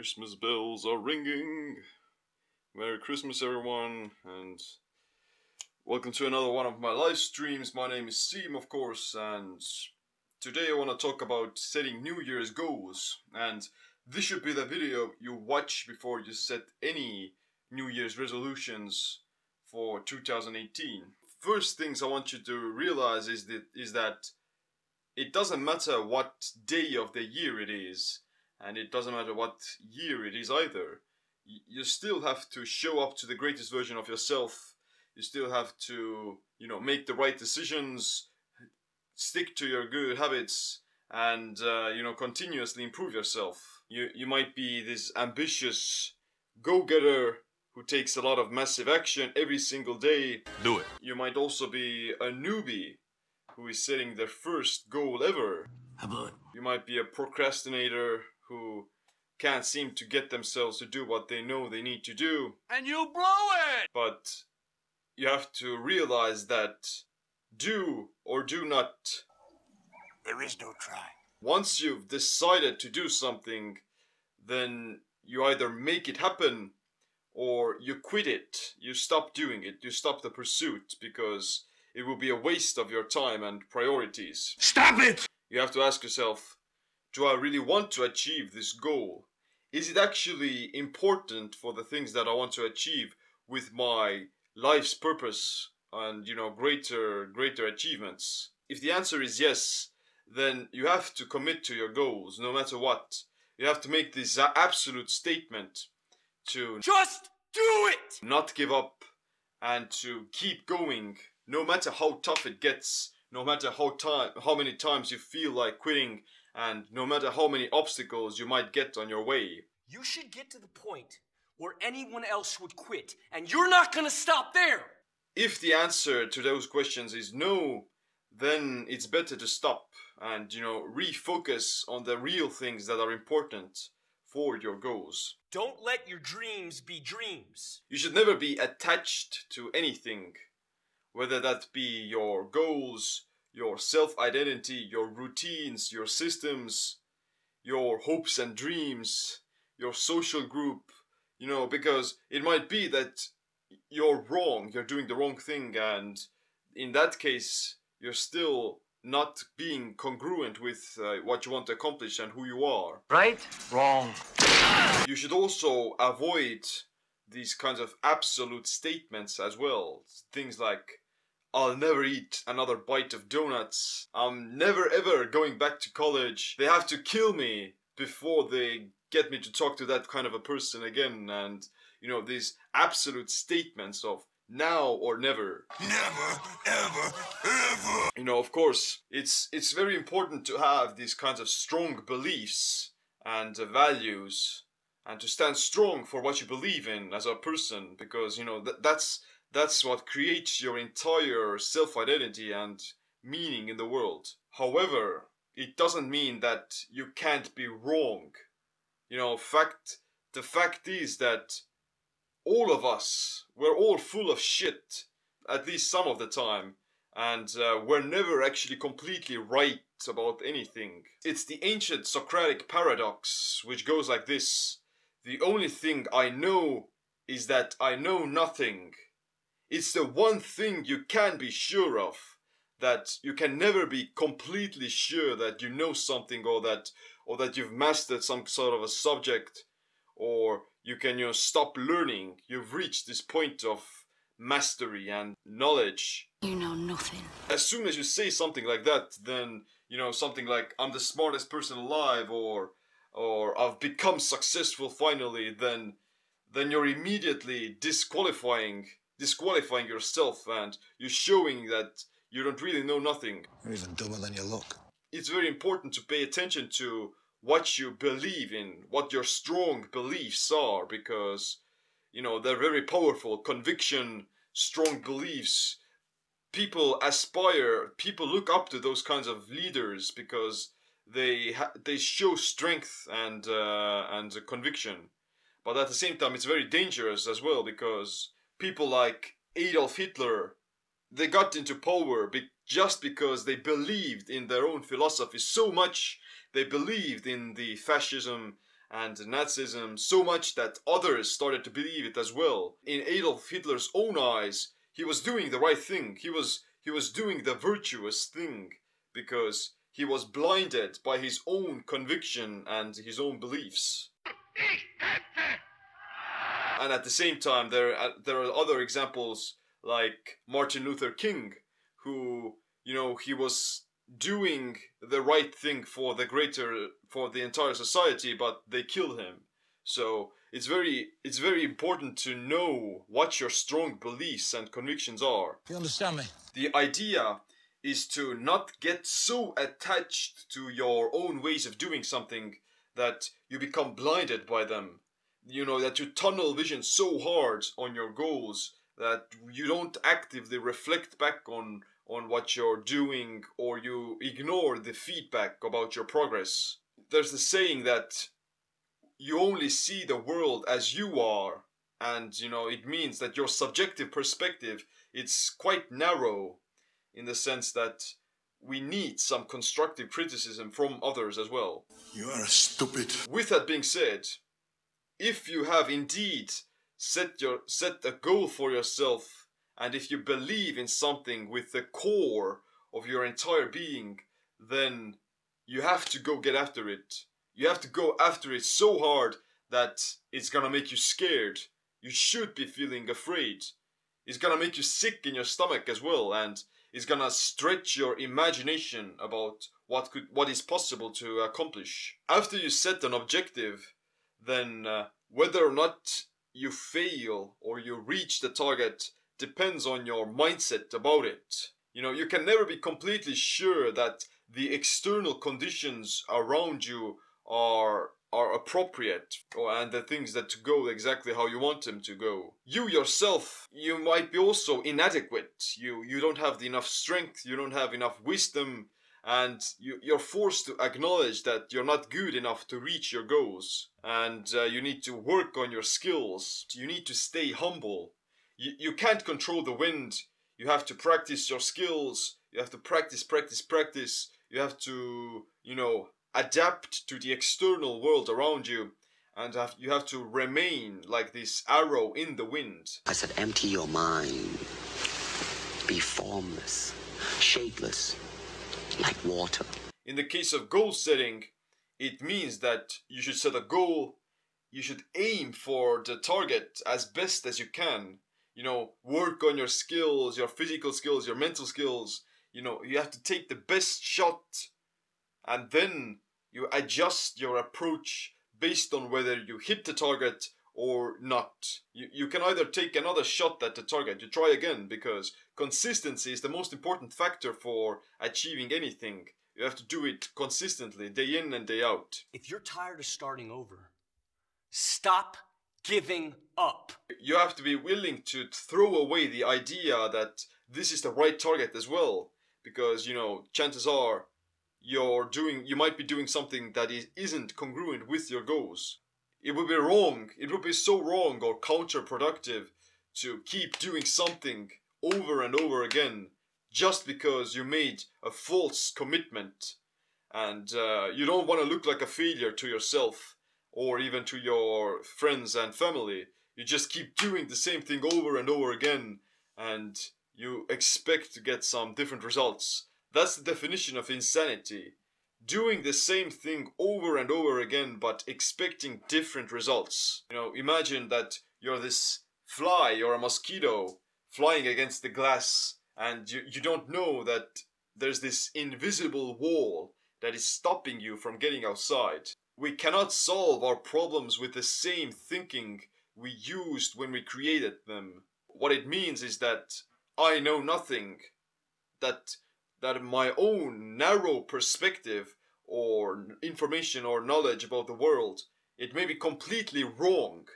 Christmas bells are ringing. Merry Christmas, everyone, and welcome to another one of my live streams. My name is Siim, of course, and today I want to talk about setting New Year's goals. And this should be the video you watch before you set any New Year's resolutions for 2018. First things I want you to realize is that is that it doesn't matter what day of the year it is, and it doesn't matter what year it is either. You still have to show up to the greatest version of yourself. You still have to, you know, make the right decisions, stick to your good habits, and uh, you know, continuously improve yourself. You you might be this ambitious go-getter who takes a lot of massive action every single day. Do it. You might also be a newbie who is setting their first goal ever. How about You might be a procrastinator who can't seem to get themselves to do what they know they need to do. And you blow it! But you have to realize that do or do not. There is no try. Once you've decided to do something, then you either make it happen or you quit it. You stop doing it. You stop the pursuit because it will be a waste of your time and priorities. Stop it! You have to ask yourself do I really want to achieve this goal? Is it actually important for the things that I want to achieve with my life's purpose and you know greater greater achievements? If the answer is yes, then you have to commit to your goals no matter what. You have to make this absolute statement to Just do it! not give up and to keep going no matter how tough it gets no matter how time how many times you feel like quitting and no matter how many obstacles you might get on your way You should get to the point where anyone else would quit, and you're not gonna stop there! if the answer to those questions is no then it's better to stop and you know refocus on the real things that are important for your goals Don't let your dreams be dreams. You should never be attached to anything, whether that be your goals, your self identity, your routines, your systems, your hopes and dreams, your social group, you know, because it might be that you're wrong, you're doing the wrong thing, and in that case, you're still not being congruent with uh, what you want to accomplish and who you are Right? Wrong. you should also avoid these kinds of absolute statements as well. Things like, I'll never eat another bite of donuts. I'm never ever going back to college. They have to kill me before they get me to talk to that kind of a person again. And, you know, these absolute statements of now or never. Never, ever, ever. You know, of course, it's it's very important to have these kinds of strong beliefs and uh, values and to stand strong for what you believe in as a person because you know that that's that's what creates your entire self-identity and meaning in the world however it doesn't mean that you can't be wrong you know fact the fact is that all of us we're all full of shit at least some of the time and uh, we're never actually completely right about anything. It's the ancient Socratic paradox, which goes like this The only thing I know is that I know nothing. It's the one thing you can be sure of. That you can never be completely sure that you know something or that or that you've mastered some sort of a subject or you can you know stop learning. You've reached this point of mastery and knowledge You know nothing. as soon as you say something like that, then you know something like "I'm the smartest person alive" or or "I've become successful finally," then then you're immediately disqualifying disqualifying yourself and you're showing that you don't really know nothing. You're even dumber than you look. It's very important to pay attention to what you believe in, what your strong beliefs are, because you know they're very powerful. Conviction, strong beliefs people aspire people look up to those kinds of leaders because they ha- they show strength and uh, and conviction but at the same time it's very dangerous as well because people like Adolf Hitler they got into power be- just because they believed in their own philosophy so much they believed in the fascism and Nazism so much that others started to believe it as well. In Adolf Hitler's own eyes, he was doing the right thing. He was he was doing the virtuous thing because he was blinded by his own conviction and his own beliefs. And at the same time, there uh, there are other examples like Martin Luther King, who you know he was doing the right thing for the greater for the entire society, but they killed him. So it's very it's very important to know what your strong beliefs and convictions are. You understand me? The idea is to not get so attached to your own ways of doing something that you become blinded by them. You know, that you tunnel vision so hard on your goals that you don't actively reflect back on on what you're doing or you ignore the feedback about your progress. There's the saying that you only see the world as you are and you know it means that your subjective perspective it's quite narrow in the sense that we need some constructive criticism from others as well. You are stupid. With that being said, if you have indeed set your set a goal for yourself and if you believe in something with the core of your entire being, then you have to go get after it. You have to go after it so hard that it's gonna make you scared. You should be feeling afraid. It's gonna make you sick in your stomach as well, and it's gonna stretch your imagination about what could what is possible to accomplish. After you set an objective, then uh, whether or not you fail or you reach the target depends on your mindset about it. You know, you can never be completely sure that the external conditions around you are are appropriate or, and the things that go exactly how you want them to go. You yourself, you might be also inadequate. You you don't have enough strength, you don't have enough wisdom, and you, you're forced to acknowledge that you're not good enough to reach your goals. And uh, you need to work on your skills. You need to stay humble. You, you can't control the wind. You have to practice your skills. You have to practice, practice, practice. You have to, you know, adapt to the external world around you and have, you have to remain like this arrow in the wind. I said, empty your mind. Be formless, shapeless, like water. In the case of goal setting, it means that you should set a goal, you should aim for the target as best as you can. You know, work on your skills, your physical skills, your mental skills. You know, you have to take the best shot and then you adjust your approach based on whether you hit the target or not. You, you can either take another shot at the target, you try again, because consistency is the most important factor for achieving anything. You have to do it consistently, day in and day out. If you're tired of starting over, stop giving up. You have to be willing to throw away the idea that this is the right target as well, because, you know, chances are you're doing you might be doing something that is, isn't congruent with your goals it would be wrong it would be so wrong or counterproductive to keep doing something over and over again just because you made a false commitment and uh, you don't want to look like a failure to yourself or even to your friends and family you just keep doing the same thing over and over again and you expect to get some different results that's the definition of insanity. Doing the same thing over and over again but expecting different results. You know, imagine that you're this fly or a mosquito flying against the glass and you, you don't know that there's this invisible wall that is stopping you from getting outside. We cannot solve our problems with the same thinking we used when we created them. What it means is that I know nothing, that that my own narrow perspective or information or knowledge about the world it may be completely wrong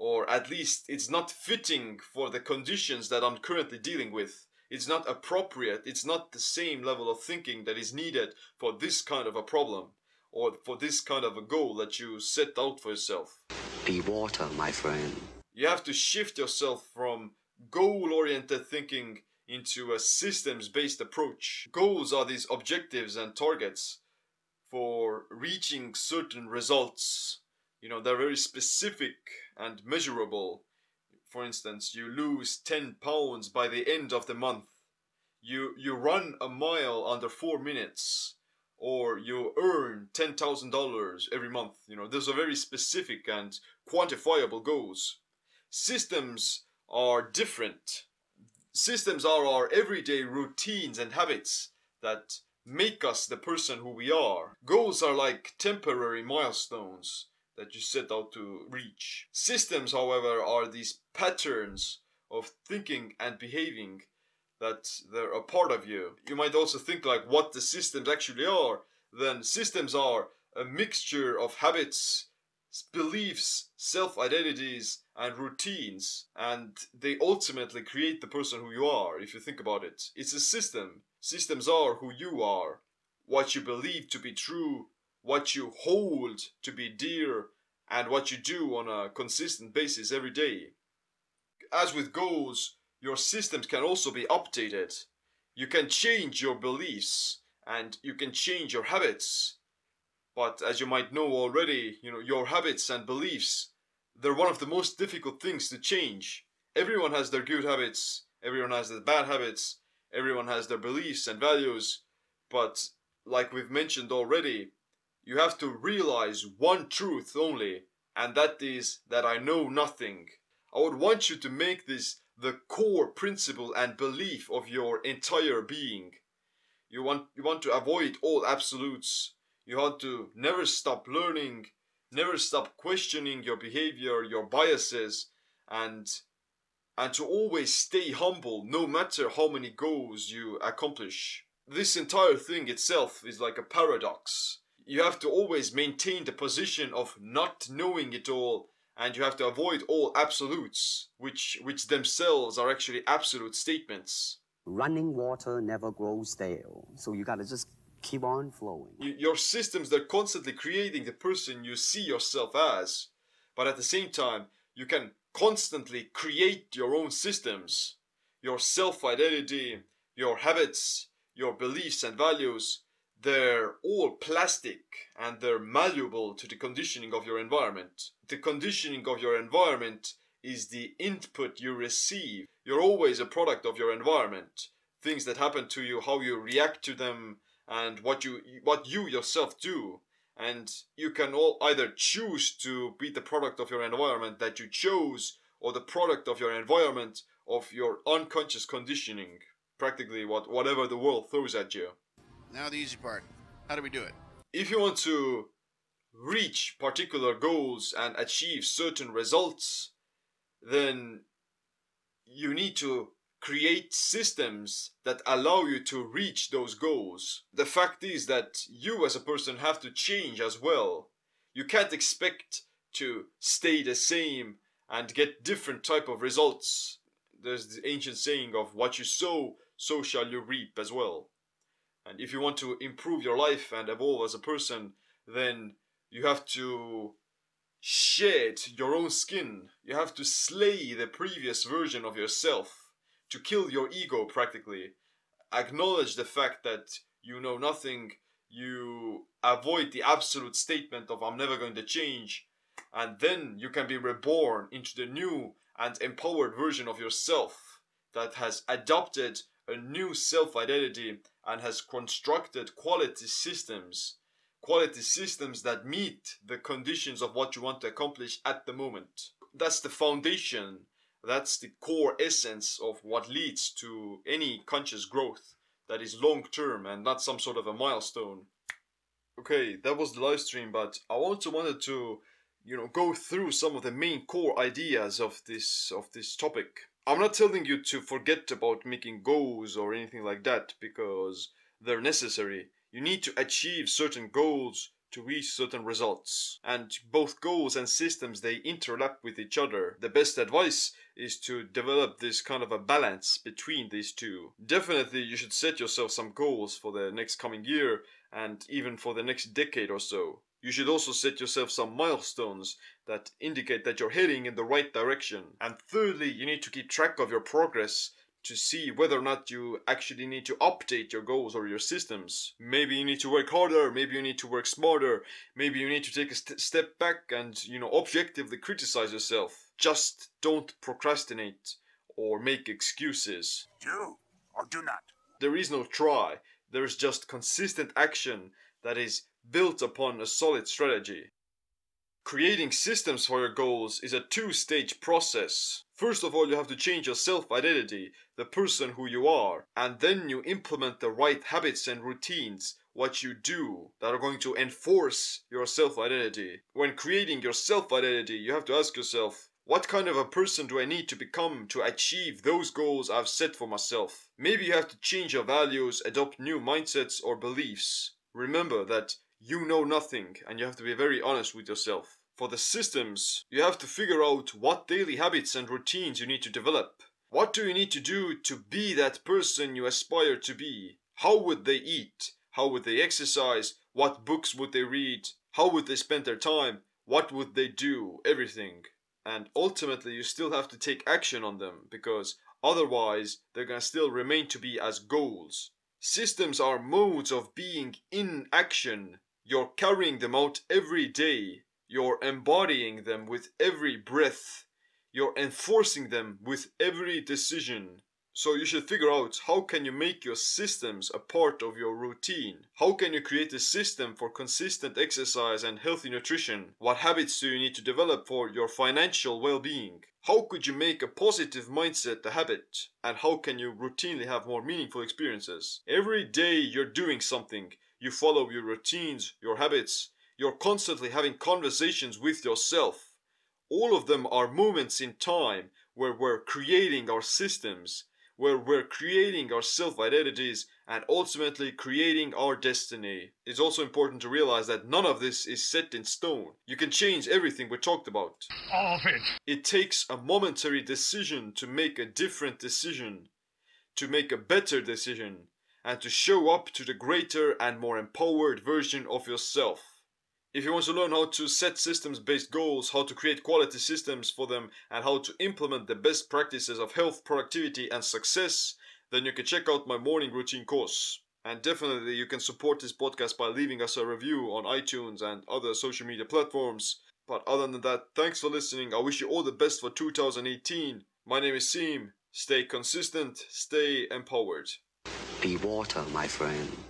or at least it's not fitting for the conditions that I'm currently dealing with it's not appropriate it's not the same level of thinking that is needed for this kind of a problem or for this kind of a goal that you set out for yourself Be water, my friend. you have to shift yourself from goal oriented thinking into a systems based approach. Goals are these objectives and targets for reaching certain results You know, they're very specific and measurable. For instance, you lose 10 pounds by the end of the month. You you run a mile under 4 minutes or you earn $10,000 every month. You know, those are very specific and quantifiable goals. Systems are different. Systems are our everyday routines and habits that make us the person who we are. Goals are like temporary milestones that you set out to reach. Systems, however, are these patterns of thinking and behaving that they're a part of you. You might also think like what the systems actually are. Then systems are a mixture of habits, beliefs, self-identities, and routines, and they ultimately create the person who you are. If you think about it, it's a system. Systems are who you are, what you believe to be true, what you hold to be dear, and what you do on a consistent basis every day. As with goals, your systems can also be updated. You can change your beliefs and you can change your habits. But as you might know already, you know, your habits and beliefs, they're one of the most difficult things to change. Everyone has their good habits, everyone has their bad habits, everyone has their beliefs and values, but like we've mentioned already, you have to realize one truth only, and that is that I know nothing. I would want you to make this the core principle and belief of your entire being. You want you want to avoid all absolutes. You want to never stop learning, never stop questioning your behavior, your biases, and and to always stay humble no matter how many goals you accomplish. This entire thing itself is like a paradox. You have to always maintain the position of not knowing it all and you have to avoid all absolutes, which which themselves are actually absolute statements. Running water never grows stale, so you gotta just keep on flowing. Your systems they're constantly creating the person you see yourself as, but at the same time you can constantly create your own systems, your self-identity, your habits, your beliefs and values. They're all plastic and they're malleable to the conditioning of your environment. The conditioning of your environment is the input you receive. You're always a product of your environment. Things that happen to you, how you react to them, and what you what you yourself do. And you can all either choose to be the product of your environment that you chose, or the product of your environment of your unconscious conditioning. Practically what whatever the world throws at you Now the easy part. How do we do it? if you want to reach particular goals and achieve certain results, then you need to create systems that allow you to reach those goals. The fact is that you as a person have to change as well. You can't expect to stay the same and get different type of results. There's the ancient saying of what you sow, so shall you reap as well. And if you want to improve your life and evolve as a person, then you have to shed your own skin. You have to slay the previous version of yourself, to kill your ego practically. Acknowledge the fact that you know nothing, you avoid the absolute statement of I'm never going to change, and then you can be reborn into the new and empowered version of yourself that has adopted a new self identity and has constructed quality systems quality systems that meet the conditions of what you want to accomplish at the moment. That's the foundation that's the core essence of what leads to any conscious growth that is long term and not some sort of a milestone. Okay that was the live stream but i also wanted to you know go through some of the main core ideas of this of this topic i'm not telling you to forget about making goals or anything like that because they're necessary. You need to achieve certain goals to reach certain results. And both goals and systems they interlap with each other. The best advice is to develop this kind of a balance between these two. Definitely you should set yourself some goals for the next coming year and even for the next decade or so you should also set yourself some milestones that indicate that you're heading in the right direction and thirdly you need to keep track of your progress to see whether or not you actually need to update your goals or your systems. Maybe you need to work harder, maybe you need to work smarter, maybe you need to take a st- step back and, you know, objectively criticize yourself. Just don't procrastinate or make excuses. Do or do not. There is no try, there is just consistent action that is built upon a solid strategy. Creating systems for your goals is a two stage process. First of all, you have to change your self identity, the person who you are, and then you implement the right habits and routines, what you do, that are going to enforce your self identity. When creating your self identity, you have to ask yourself, what kind of a person do I need to become to achieve those goals I've set for myself? Maybe you have to change your values, adopt new mindsets or beliefs. Remember that you know nothing and you have to be very honest with yourself. For the systems, you have to figure out what daily habits and routines you need to develop. What do you need to do to be that person you aspire to be? How would they eat? How would they exercise? What books would they read? How would they spend their time? What would they do? Everything. And ultimately, you still have to take action on them because otherwise, they're gonna still remain to be as goals. Systems are modes of being in action. You're carrying them out every day. You're embodying them with every breath. You're enforcing them with every decision. So you should figure out how can you make your systems a part of your routine? How can you create a system for consistent exercise and healthy nutrition? What habits do you need to develop for your financial well-being? How could you make a positive mindset a habit? And how can you routinely have more meaningful experiences? Every day you're doing something. You follow your routines, your habits. You're constantly having conversations with yourself. All of them are moments in time where we're creating our systems, where we're creating our self identities and ultimately creating our destiny. It's also important to realize that none of this is set in stone. You can change everything we talked about. All of it. It takes a momentary decision to make a different decision, to make a better decision, and to show up to the greater and more empowered version of yourself. If you want to learn how to set systems based goals, how to create quality systems for them, and how to implement the best practices of health, productivity, and success, then you can check out my morning routine course. And definitely, you can support this podcast by leaving us a review on iTunes and other social media platforms. But other than that, thanks for listening. I wish you all the best for 2018. My name is Siim. Stay consistent, stay empowered. Be water, my friend.